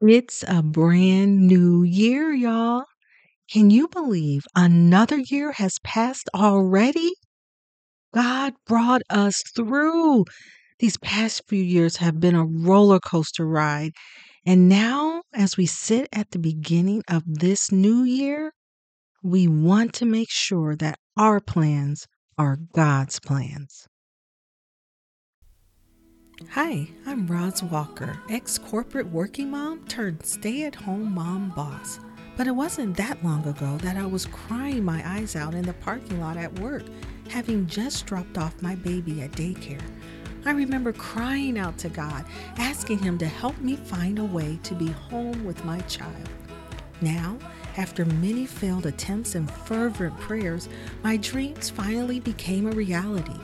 It's a brand new year, y'all. Can you believe another year has passed already? God brought us through. These past few years have been a roller coaster ride. And now, as we sit at the beginning of this new year, we want to make sure that our plans are God's plans. Hi, I'm Roz Walker, ex corporate working mom turned stay at home mom boss. But it wasn't that long ago that I was crying my eyes out in the parking lot at work, having just dropped off my baby at daycare. I remember crying out to God, asking Him to help me find a way to be home with my child. Now, after many failed attempts and fervent prayers, my dreams finally became a reality.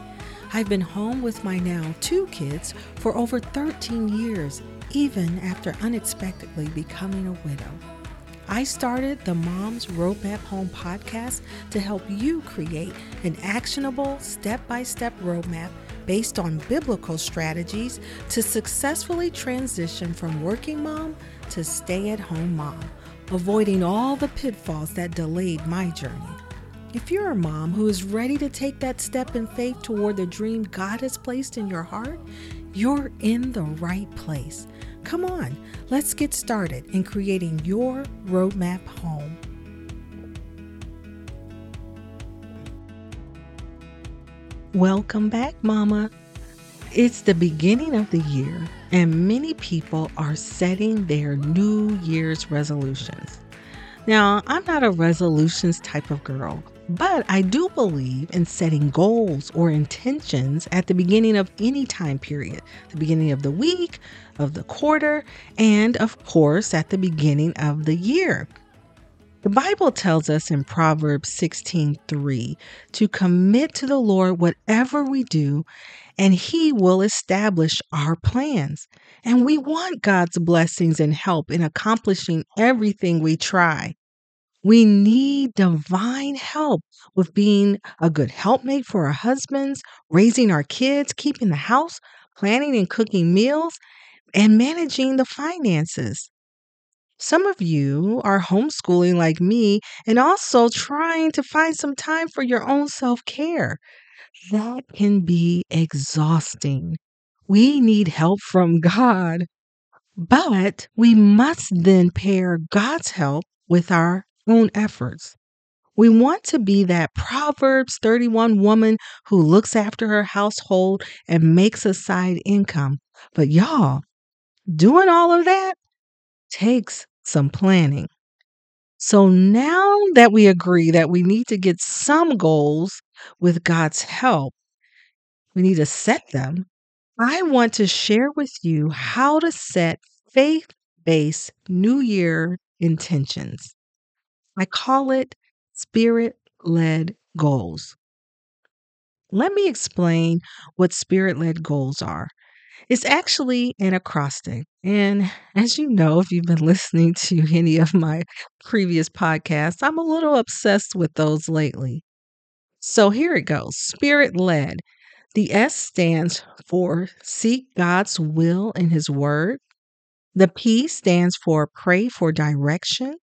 I've been home with my now two kids for over 13 years, even after unexpectedly becoming a widow. I started the Mom's Roadmap Home podcast to help you create an actionable step by step roadmap based on biblical strategies to successfully transition from working mom to stay at home mom, avoiding all the pitfalls that delayed my journey. If you're a mom who is ready to take that step in faith toward the dream God has placed in your heart, you're in the right place. Come on, let's get started in creating your roadmap home. Welcome back, Mama. It's the beginning of the year, and many people are setting their New Year's resolutions. Now, I'm not a resolutions type of girl. But I do believe in setting goals or intentions at the beginning of any time period, the beginning of the week, of the quarter, and of course at the beginning of the year. The Bible tells us in Proverbs 16:3 to commit to the Lord whatever we do and he will establish our plans. And we want God's blessings and help in accomplishing everything we try. We need divine help with being a good helpmate for our husbands, raising our kids, keeping the house, planning and cooking meals, and managing the finances. Some of you are homeschooling like me and also trying to find some time for your own self care. That can be exhausting. We need help from God. But we must then pair God's help with our own efforts. We want to be that Proverbs 31 woman who looks after her household and makes a side income. But y'all, doing all of that takes some planning. So now that we agree that we need to get some goals with God's help, we need to set them. I want to share with you how to set faith based New Year intentions. I call it spirit led goals. Let me explain what spirit led goals are. It's actually an acrostic. And as you know, if you've been listening to any of my previous podcasts, I'm a little obsessed with those lately. So here it goes Spirit led. The S stands for seek God's will in His Word. The P stands for pray for direction.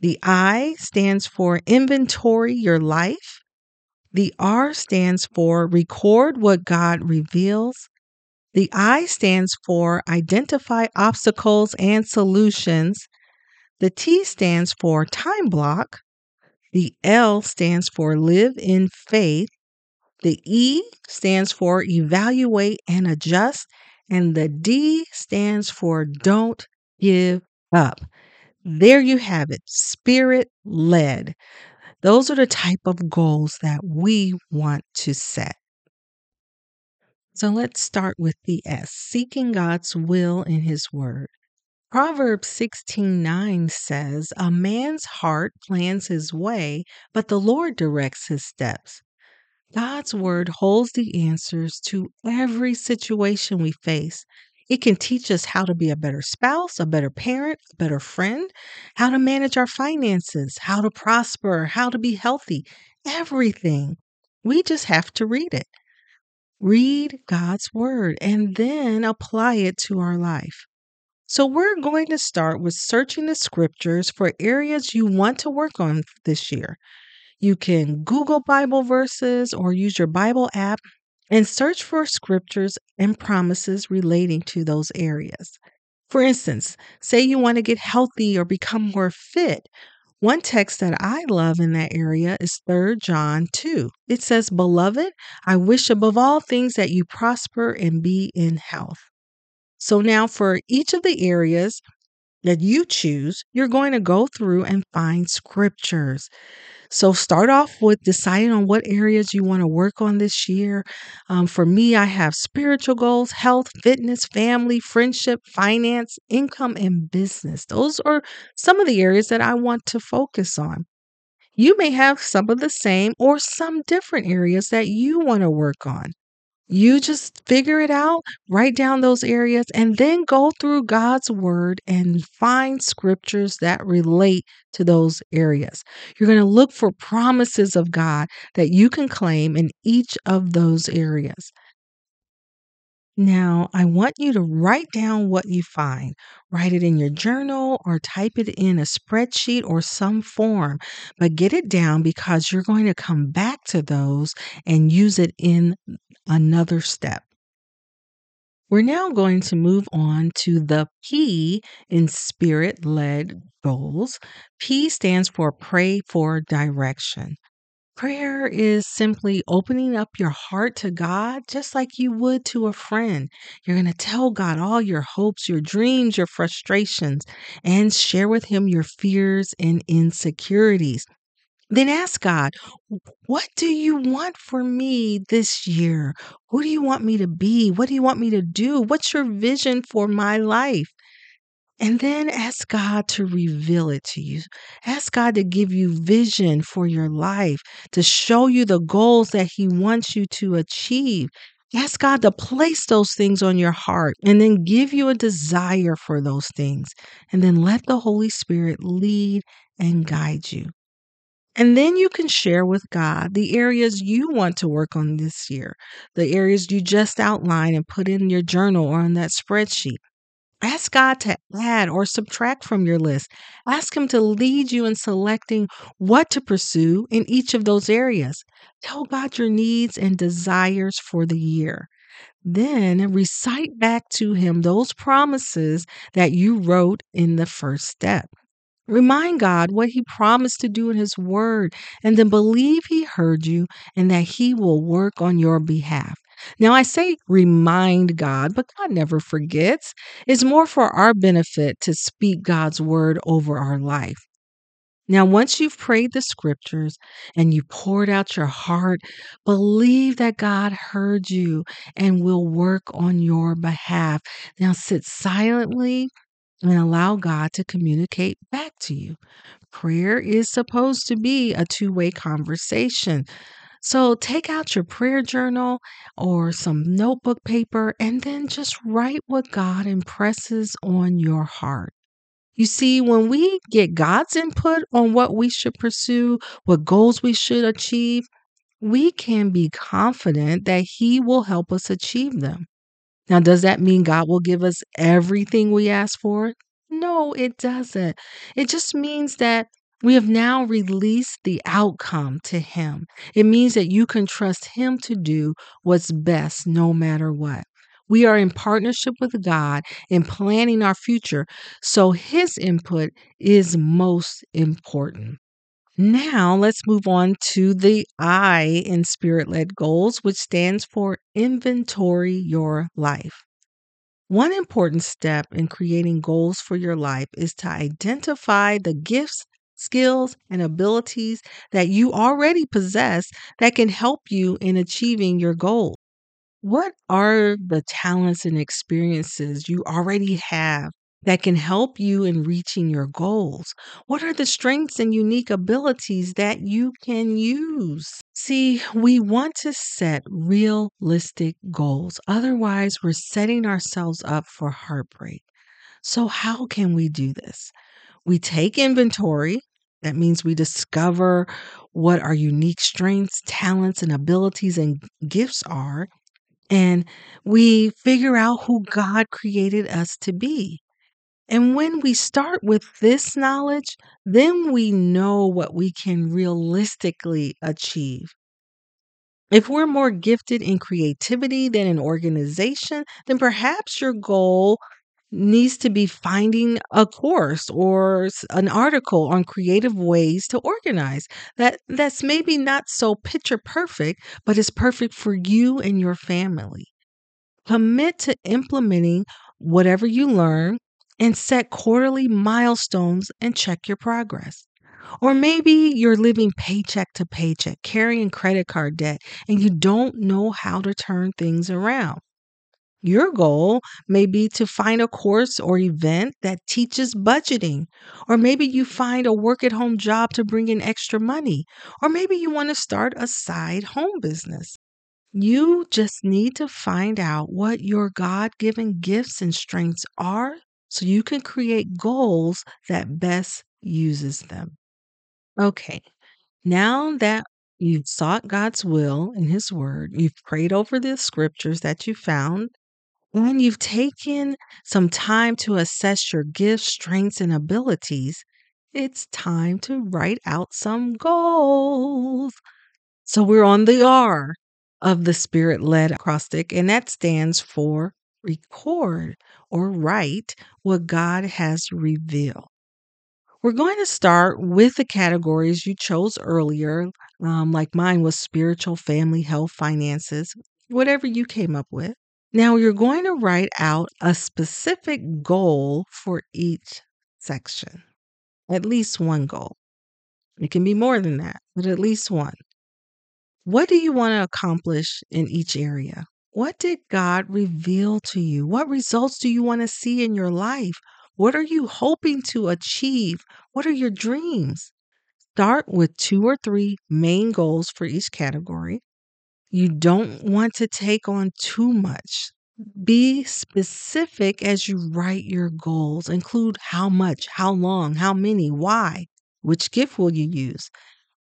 The I stands for inventory your life. The R stands for record what God reveals. The I stands for identify obstacles and solutions. The T stands for time block. The L stands for live in faith. The E stands for evaluate and adjust. And the D stands for don't give up. There you have it, spirit led. Those are the type of goals that we want to set. So let's start with the S, seeking God's will in his word. Proverbs 16:9 says, "A man's heart plans his way, but the Lord directs his steps." God's word holds the answers to every situation we face. It can teach us how to be a better spouse, a better parent, a better friend, how to manage our finances, how to prosper, how to be healthy, everything. We just have to read it. Read God's word and then apply it to our life. So, we're going to start with searching the scriptures for areas you want to work on this year. You can Google Bible verses or use your Bible app and search for scriptures and promises relating to those areas. For instance, say you want to get healthy or become more fit. One text that I love in that area is 3 John 2. It says, Beloved, I wish above all things that you prosper and be in health. So now, for each of the areas that you choose, you're going to go through and find scriptures. So start off with deciding on what areas you want to work on this year. Um, for me, I have spiritual goals, health, fitness, family, friendship, finance, income, and business. Those are some of the areas that I want to focus on. You may have some of the same or some different areas that you want to work on. You just figure it out, write down those areas, and then go through God's word and find scriptures that relate to those areas. You're going to look for promises of God that you can claim in each of those areas. Now, I want you to write down what you find. Write it in your journal or type it in a spreadsheet or some form, but get it down because you're going to come back to those and use it in another step. We're now going to move on to the P in spirit led goals. P stands for pray for direction. Prayer is simply opening up your heart to God just like you would to a friend. You're going to tell God all your hopes, your dreams, your frustrations, and share with Him your fears and insecurities. Then ask God, what do you want for me this year? Who do you want me to be? What do you want me to do? What's your vision for my life? And then ask God to reveal it to you. Ask God to give you vision for your life, to show you the goals that He wants you to achieve. Ask God to place those things on your heart and then give you a desire for those things. And then let the Holy Spirit lead and guide you. And then you can share with God the areas you want to work on this year, the areas you just outlined and put in your journal or on that spreadsheet. Ask God to add or subtract from your list. Ask Him to lead you in selecting what to pursue in each of those areas. Tell God your needs and desires for the year. Then recite back to Him those promises that you wrote in the first step. Remind God what He promised to do in His Word, and then believe He heard you and that He will work on your behalf. Now, I say remind God, but God never forgets. It's more for our benefit to speak God's word over our life. Now, once you've prayed the scriptures and you poured out your heart, believe that God heard you and will work on your behalf. Now, sit silently and allow God to communicate back to you. Prayer is supposed to be a two way conversation. So take out your prayer journal or some notebook paper and then just write what God impresses on your heart. You see, when we get God's input on what we should pursue, what goals we should achieve, we can be confident that He will help us achieve them. Now, does that mean God will give us everything we ask for? No, it doesn't. It just means that we have now released the outcome to Him. It means that you can trust Him to do what's best no matter what. We are in partnership with God in planning our future, so His input is most important. Now, let's move on to the I in spirit led goals, which stands for inventory your life. One important step in creating goals for your life is to identify the gifts skills, and abilities that you already possess that can help you in achieving your goals. What are the talents and experiences you already have that can help you in reaching your goals? What are the strengths and unique abilities that you can use? See, we want to set realistic goals. Otherwise, we're setting ourselves up for heartbreak. So, how can we do this? We take inventory. That means we discover what our unique strengths, talents, and abilities and gifts are. And we figure out who God created us to be. And when we start with this knowledge, then we know what we can realistically achieve. If we're more gifted in creativity than in organization, then perhaps your goal needs to be finding a course or an article on creative ways to organize. That that's maybe not so picture perfect, but is perfect for you and your family. Commit to implementing whatever you learn and set quarterly milestones and check your progress. Or maybe you're living paycheck to paycheck, carrying credit card debt, and you don't know how to turn things around. Your goal may be to find a course or event that teaches budgeting. Or maybe you find a work at home job to bring in extra money. Or maybe you want to start a side home business. You just need to find out what your God given gifts and strengths are so you can create goals that best uses them. Okay, now that you've sought God's will in His Word, you've prayed over the scriptures that you found, and you've taken some time to assess your gifts, strengths, and abilities, it's time to write out some goals. So we're on the R of the spirit led acrostic, and that stands for record or write what God has revealed. We're going to start with the categories you chose earlier, um, like mine was spiritual, family, health, finances, whatever you came up with. Now you're going to write out a specific goal for each section, at least one goal. It can be more than that, but at least one. What do you want to accomplish in each area? What did God reveal to you? What results do you want to see in your life? What are you hoping to achieve? What are your dreams? Start with two or three main goals for each category. You don't want to take on too much. Be specific as you write your goals. Include how much, how long, how many, why, which gift will you use?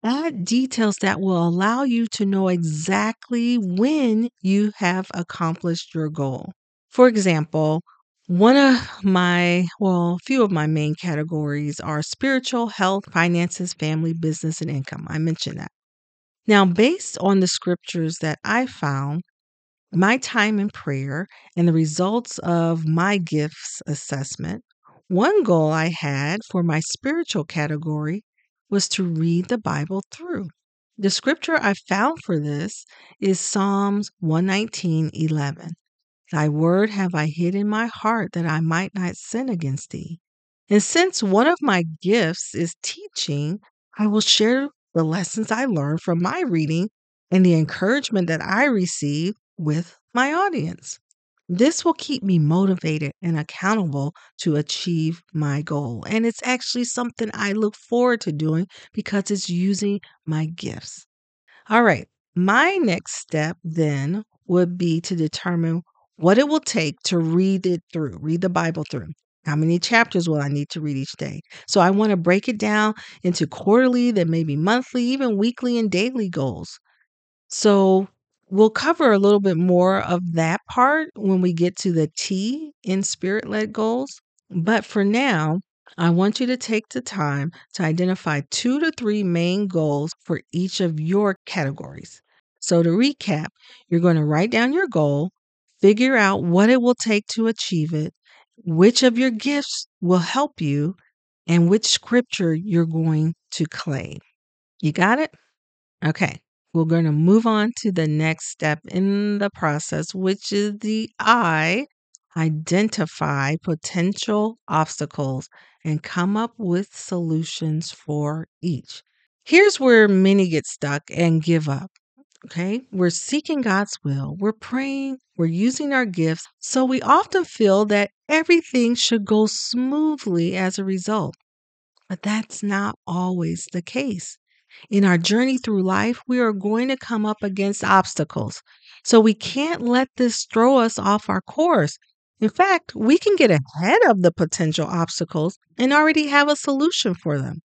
Add details that will allow you to know exactly when you have accomplished your goal. For example, one of my, well, a few of my main categories are spiritual, health, finances, family, business, and income. I mentioned that. Now, based on the scriptures that I found, my time in prayer, and the results of my gifts assessment, one goal I had for my spiritual category was to read the Bible through. The scripture I found for this is Psalms 119:11. Thy word have I hid in my heart that I might not sin against thee. And since one of my gifts is teaching, I will share the lessons I learned from my reading and the encouragement that I receive with my audience. This will keep me motivated and accountable to achieve my goal. And it's actually something I look forward to doing because it's using my gifts. All right. My next step then would be to determine what it will take to read it through, read the Bible through. How many chapters will I need to read each day? So I want to break it down into quarterly, then maybe monthly, even weekly and daily goals. So we'll cover a little bit more of that part when we get to the T in spirit led goals. But for now, I want you to take the time to identify two to three main goals for each of your categories. So, to recap, you're going to write down your goal, figure out what it will take to achieve it, which of your gifts will help you, and which scripture you're going to claim. You got it? Okay. We're going to move on to the next step in the process, which is the I identify potential obstacles and come up with solutions for each. Here's where many get stuck and give up. Okay, we're seeking God's will, we're praying, we're using our gifts, so we often feel that everything should go smoothly as a result. But that's not always the case. In our journey through life, we are going to come up against obstacles. So we can't let this throw us off our course. In fact, we can get ahead of the potential obstacles and already have a solution for them.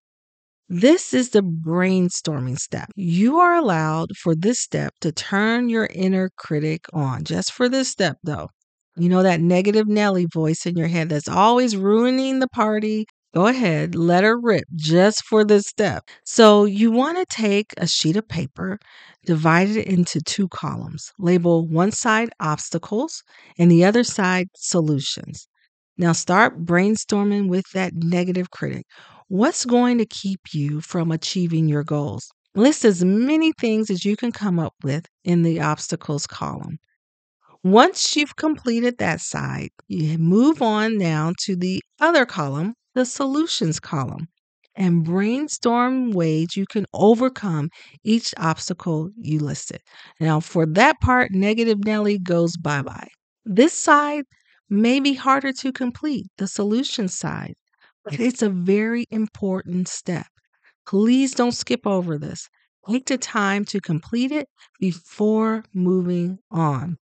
This is the brainstorming step. You are allowed for this step to turn your inner critic on, just for this step, though. You know that negative Nelly voice in your head that's always ruining the party? Go ahead, let her rip just for this step. So, you want to take a sheet of paper, divide it into two columns, label one side obstacles and the other side solutions. Now, start brainstorming with that negative critic. What's going to keep you from achieving your goals? List as many things as you can come up with in the obstacles column. Once you've completed that side, you move on now to the other column, the solutions column, and brainstorm ways you can overcome each obstacle you listed. Now, for that part, negative Nelly goes bye bye. This side may be harder to complete, the solution side, it's a very important step. Please don't skip over this. Take the time to complete it before moving on.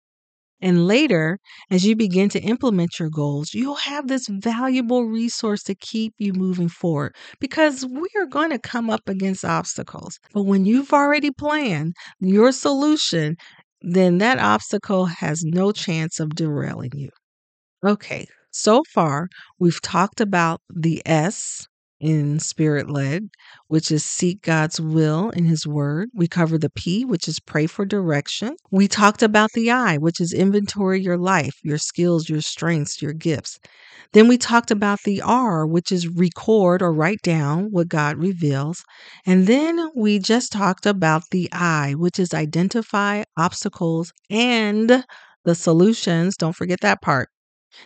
And later, as you begin to implement your goals, you'll have this valuable resource to keep you moving forward because we are going to come up against obstacles. But when you've already planned your solution, then that obstacle has no chance of derailing you. Okay, so far we've talked about the S in spirit led, which is seek God's will in His Word. We covered the P, which is pray for direction. We talked about the I, which is inventory your life, your skills, your strengths, your gifts. Then we talked about the R, which is record or write down what God reveals. And then we just talked about the I, which is identify obstacles and the solutions. Don't forget that part.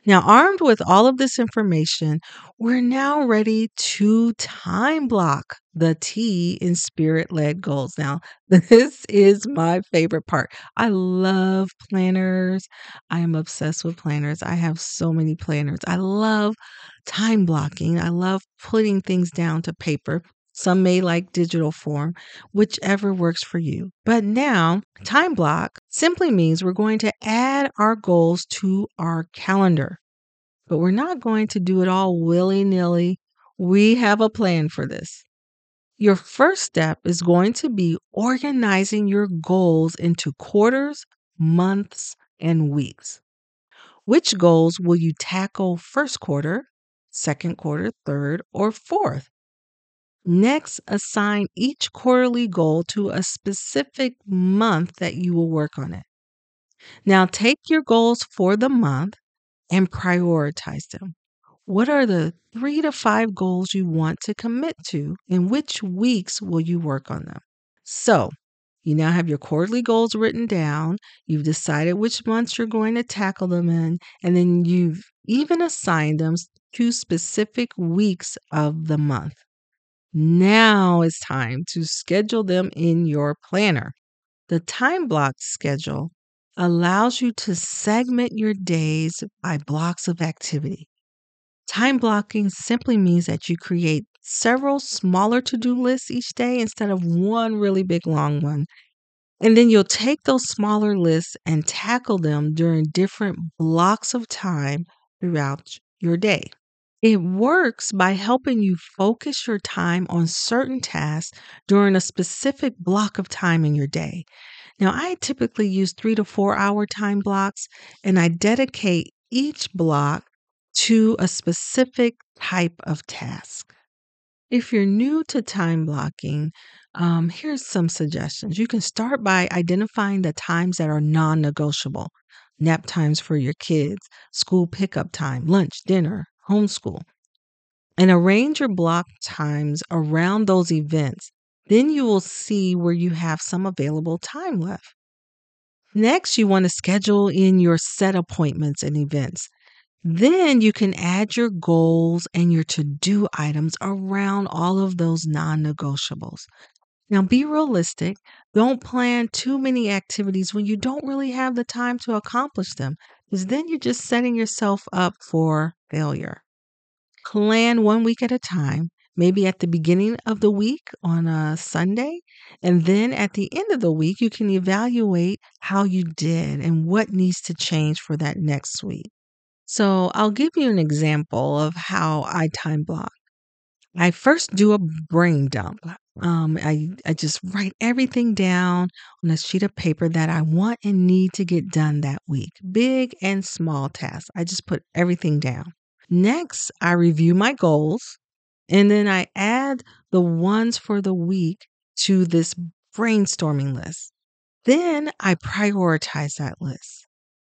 Now, armed with all of this information, we're now ready to time block the T in spirit led goals. Now, this is mm-hmm. my favorite part. I love planners. I am obsessed with planners. I have so many planners. I love time blocking. I love putting things down to paper. Some may like digital form, whichever works for you. But now, time block simply means we're going to add our goals to our calendar. But we're not going to do it all willy nilly. We have a plan for this. Your first step is going to be organizing your goals into quarters, months, and weeks. Which goals will you tackle first quarter, second quarter, third, or fourth? Next, assign each quarterly goal to a specific month that you will work on it. Now, take your goals for the month and prioritize them. What are the three to five goals you want to commit to, and which weeks will you work on them? So, you now have your quarterly goals written down. You've decided which months you're going to tackle them in, and then you've even assigned them to specific weeks of the month. Now it's time to schedule them in your planner. The time block schedule allows you to segment your days by blocks of activity. Time blocking simply means that you create several smaller to do lists each day instead of one really big long one. And then you'll take those smaller lists and tackle them during different blocks of time throughout your day. It works by helping you focus your time on certain tasks during a specific block of time in your day. Now, I typically use three to four hour time blocks, and I dedicate each block to a specific type of task. If you're new to time blocking, um, here's some suggestions. You can start by identifying the times that are non negotiable nap times for your kids, school pickup time, lunch, dinner, homeschool, and arrange your block times around those events. Then you will see where you have some available time left. Next, you want to schedule in your set appointments and events. Then you can add your goals and your to do items around all of those non negotiables. Now, be realistic. Don't plan too many activities when you don't really have the time to accomplish them, because then you're just setting yourself up for failure. Plan one week at a time, maybe at the beginning of the week on a Sunday. And then at the end of the week, you can evaluate how you did and what needs to change for that next week. So I'll give you an example of how I time block. I first do a brain dump. Um, I I just write everything down on a sheet of paper that I want and need to get done that week, big and small tasks. I just put everything down. Next, I review my goals and then I add the ones for the week to this brainstorming list. Then I prioritize that list.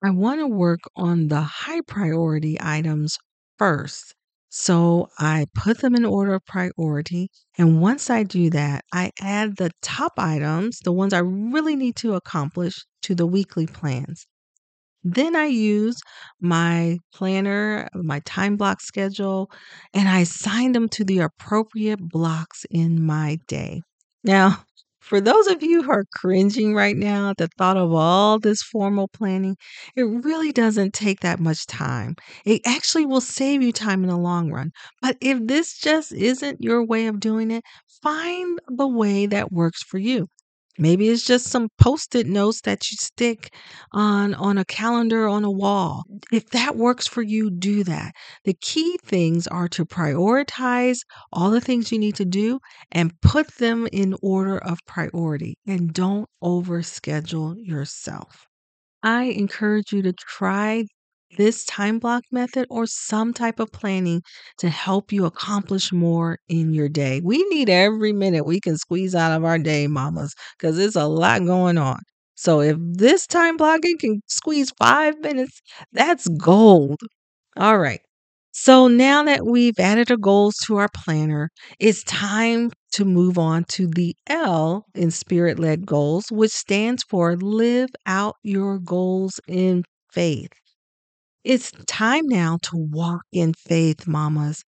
I want to work on the high priority items first. So I put them in order of priority. And once I do that, I add the top items, the ones I really need to accomplish, to the weekly plans. Then I use my planner, my time block schedule, and I assign them to the appropriate blocks in my day. Now, for those of you who are cringing right now at the thought of all this formal planning, it really doesn't take that much time. It actually will save you time in the long run. But if this just isn't your way of doing it, find the way that works for you. Maybe it's just some post-it notes that you stick on on a calendar on a wall. If that works for you, do that. The key things are to prioritize all the things you need to do and put them in order of priority and don't overschedule yourself. I encourage you to try this time block method or some type of planning to help you accomplish more in your day. We need every minute we can squeeze out of our day, mamas, because there's a lot going on. So if this time blocking can squeeze five minutes, that's gold. All right. So now that we've added our goals to our planner, it's time to move on to the L in spirit led goals, which stands for live out your goals in faith. It's time now to walk in faith, mamas.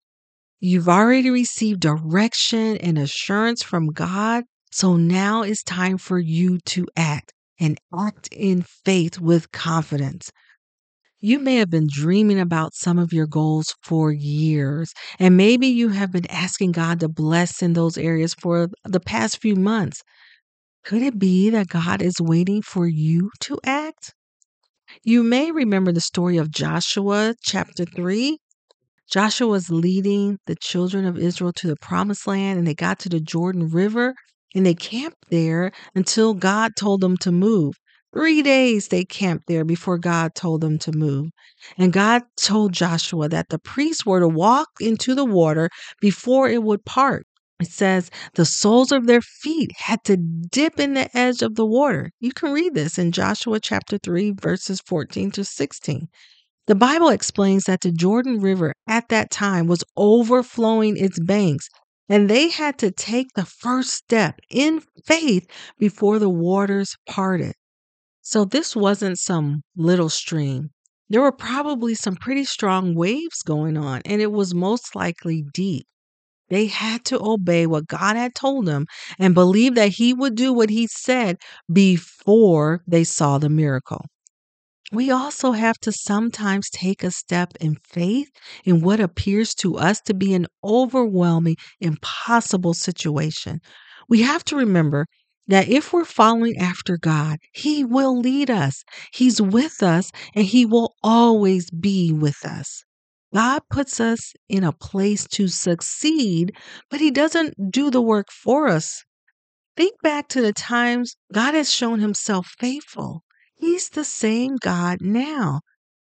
You've already received direction and assurance from God. So now it's time for you to act and act in faith with confidence. You may have been dreaming about some of your goals for years, and maybe you have been asking God to bless in those areas for the past few months. Could it be that God is waiting for you to act? You may remember the story of Joshua, mm-hmm. chapter 3. Joshua was leading the children of Israel to the promised land, and they got to the Jordan River and they camped there until God told them to move. Three days they camped there before God told them to move. And God told Joshua that the priests were to walk into the water before it would part. It says the soles of their feet had to dip in the edge of the water. You can read this in Joshua chapter 3, verses 14 to 16. The Bible explains that the Jordan River at that time was overflowing its banks, and they had to take the first step in faith before the waters parted. So this wasn't some little stream. There were probably some pretty strong waves going on, and it was most likely deep. They had to obey what God had told them and believe that He would do what He said before they saw the miracle. We also have to sometimes take a step in faith in what appears to us to be an overwhelming, impossible situation. We have to remember that if we're following after God, He will lead us. He's with us and He will always be with us. God puts us in a place to succeed, but He doesn't do the work for us. Think back to the times God has shown Himself faithful. He's the same God now.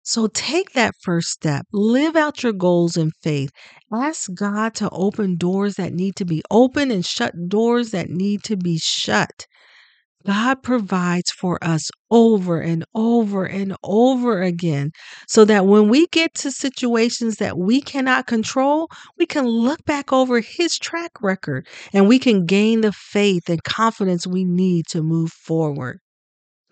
So take that first step. Live out your goals in faith. Ask God to open doors that need to be open and shut doors that need to be shut. God provides for us over and over and over again so that when we get to situations that we cannot control, we can look back over His track record and we can gain the faith and confidence we need to move forward.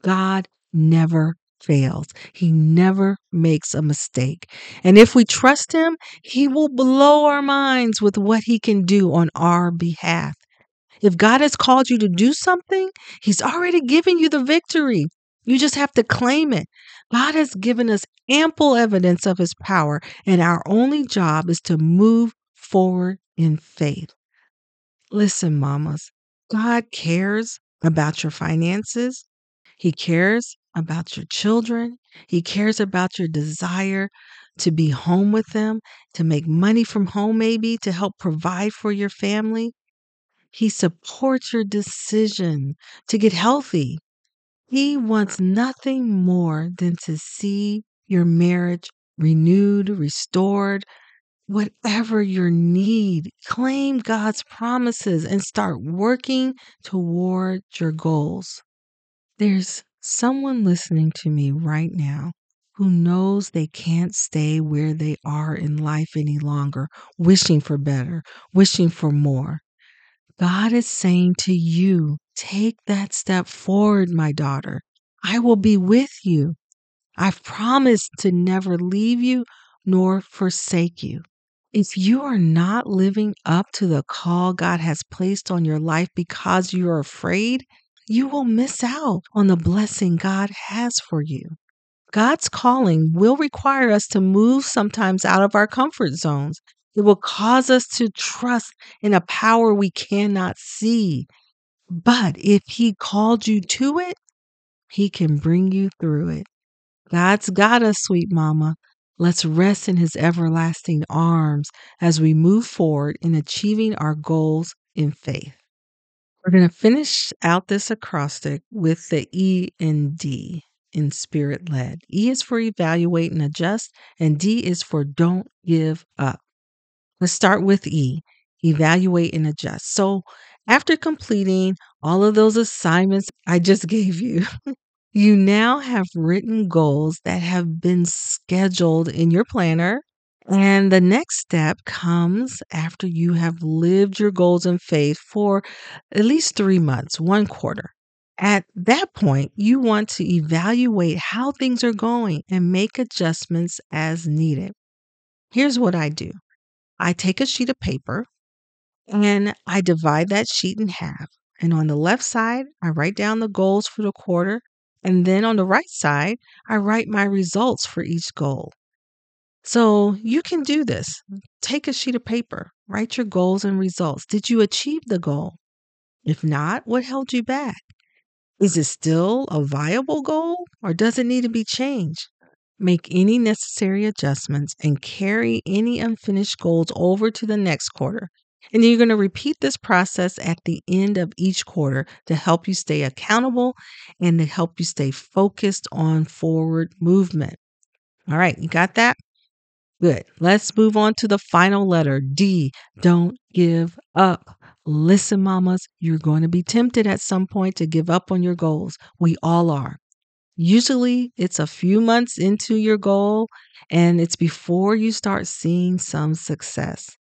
God never fails. He never makes a mistake. And if we trust Him, He will blow our minds with what He can do on our behalf. If God has called you to do something, He's already given you the victory. You just have to claim it. God has given us ample evidence of His power, and our only job is to move forward in faith. Listen, mamas, God cares about your finances. He cares about your children. He cares about your desire to be home with them, to make money from home, maybe to help provide for your family. He supports your decision to get healthy. He wants nothing more than to see your marriage renewed, restored, whatever your need. Claim God's promises and start working toward your goals. There's someone listening to me right now who knows they can't stay where they are in life any longer, wishing for better, wishing for more. God is saying to you, take that step forward, my daughter. I will be with you. I've promised to never leave you nor forsake you. If you are not living up to the call God has placed on your life because you are afraid, you will miss out on the blessing God has for you. God's calling will require us to move sometimes out of our comfort zones. It will cause us to trust in a power we cannot see. But if He called you to it, He can bring you through it. God's got us, sweet mama. Let's rest in His everlasting arms as we move forward in achieving our goals in faith. We're going to finish out this acrostic with the E and D in spirit led. E is for evaluate and adjust, and D is for don't give up. Let's start with E evaluate and adjust. So, after completing all of those assignments I just gave you, you now have written goals that have been scheduled in your planner. And the next step comes after you have lived your goals in faith for at least three months, one quarter. At that point, you want to evaluate how things are going and make adjustments as needed. Here's what I do I take a sheet of paper and I divide that sheet in half. And on the left side, I write down the goals for the quarter. And then on the right side, I write my results for each goal. So you can do this. Take a sheet of paper, write your goals and results. Did you achieve the goal? If not, what held you back? Is it still a viable goal or does it need to be changed? Make any necessary adjustments and carry any unfinished goals over to the next quarter. And then you're going to repeat this process at the end of each quarter to help you stay accountable and to help you stay focused on forward movement. All right, you got that? Good. Let's move on to the final letter D. Don't give up. Listen, mamas, you're going to be tempted at some point to give up on your goals. We all are. Usually it's a few months into your goal and it's before you start seeing some success.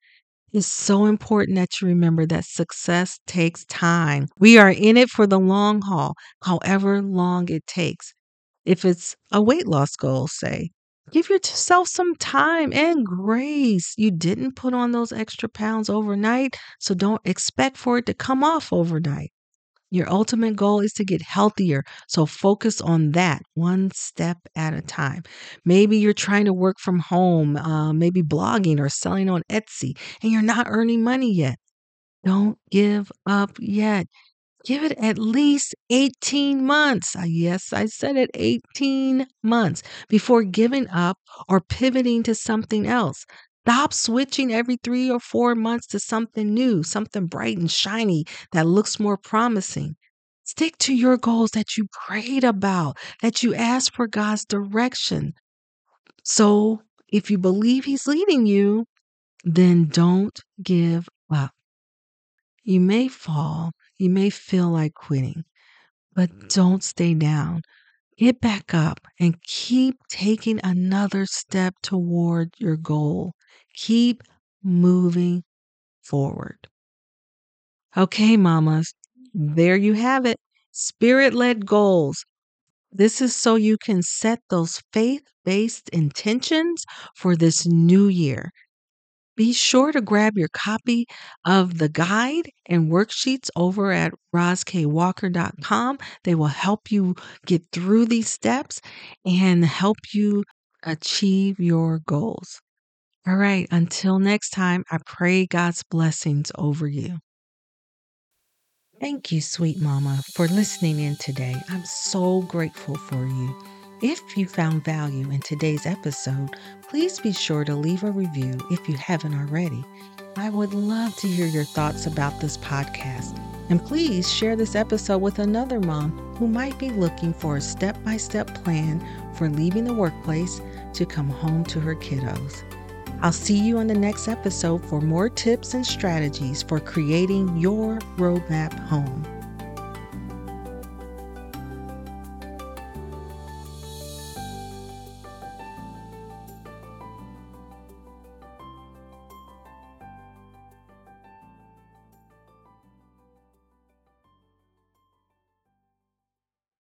It's so important that you remember that success takes time. We are in it for the long haul, however long it takes. If it's a weight loss goal, say, Give yourself some time and grace. You didn't put on those extra pounds overnight, so don't expect for it to come off overnight. Your ultimate goal is to get healthier, so focus on that one step at a time. Maybe you're trying to work from home, uh, maybe blogging or selling on Etsy, and you're not earning money yet. Don't give up yet. Give it at least 18 months. Yes, I said it 18 months before giving up or pivoting to something else. Stop switching every three or four months to something new, something bright and shiny that looks more promising. Stick to your goals that you prayed about, that you asked for God's direction. So if you believe He's leading you, then don't give up. You may fall, you may feel like quitting, but mm-hmm. don't stay down. Get back up and keep taking another step toward your goal. Keep moving forward. Okay, mamas, there you have it. Spirit led goals. This is so you can set those faith based intentions for this new year. Be sure to grab your copy of the guide and worksheets over at roskwalker.com. They will help you get through these steps and help you achieve your goals. All right, until next time, I pray God's blessings over you. Thank you, sweet mama, for listening in today. I'm so grateful for you. If you found value in today's episode, please be sure to leave a review if you haven't already. I would love to hear your thoughts about this podcast. And please share this episode with another mom who might be looking for a step by step plan for leaving the workplace to come home to her kiddos. I'll see you on the next episode for more tips and strategies for creating your roadmap home.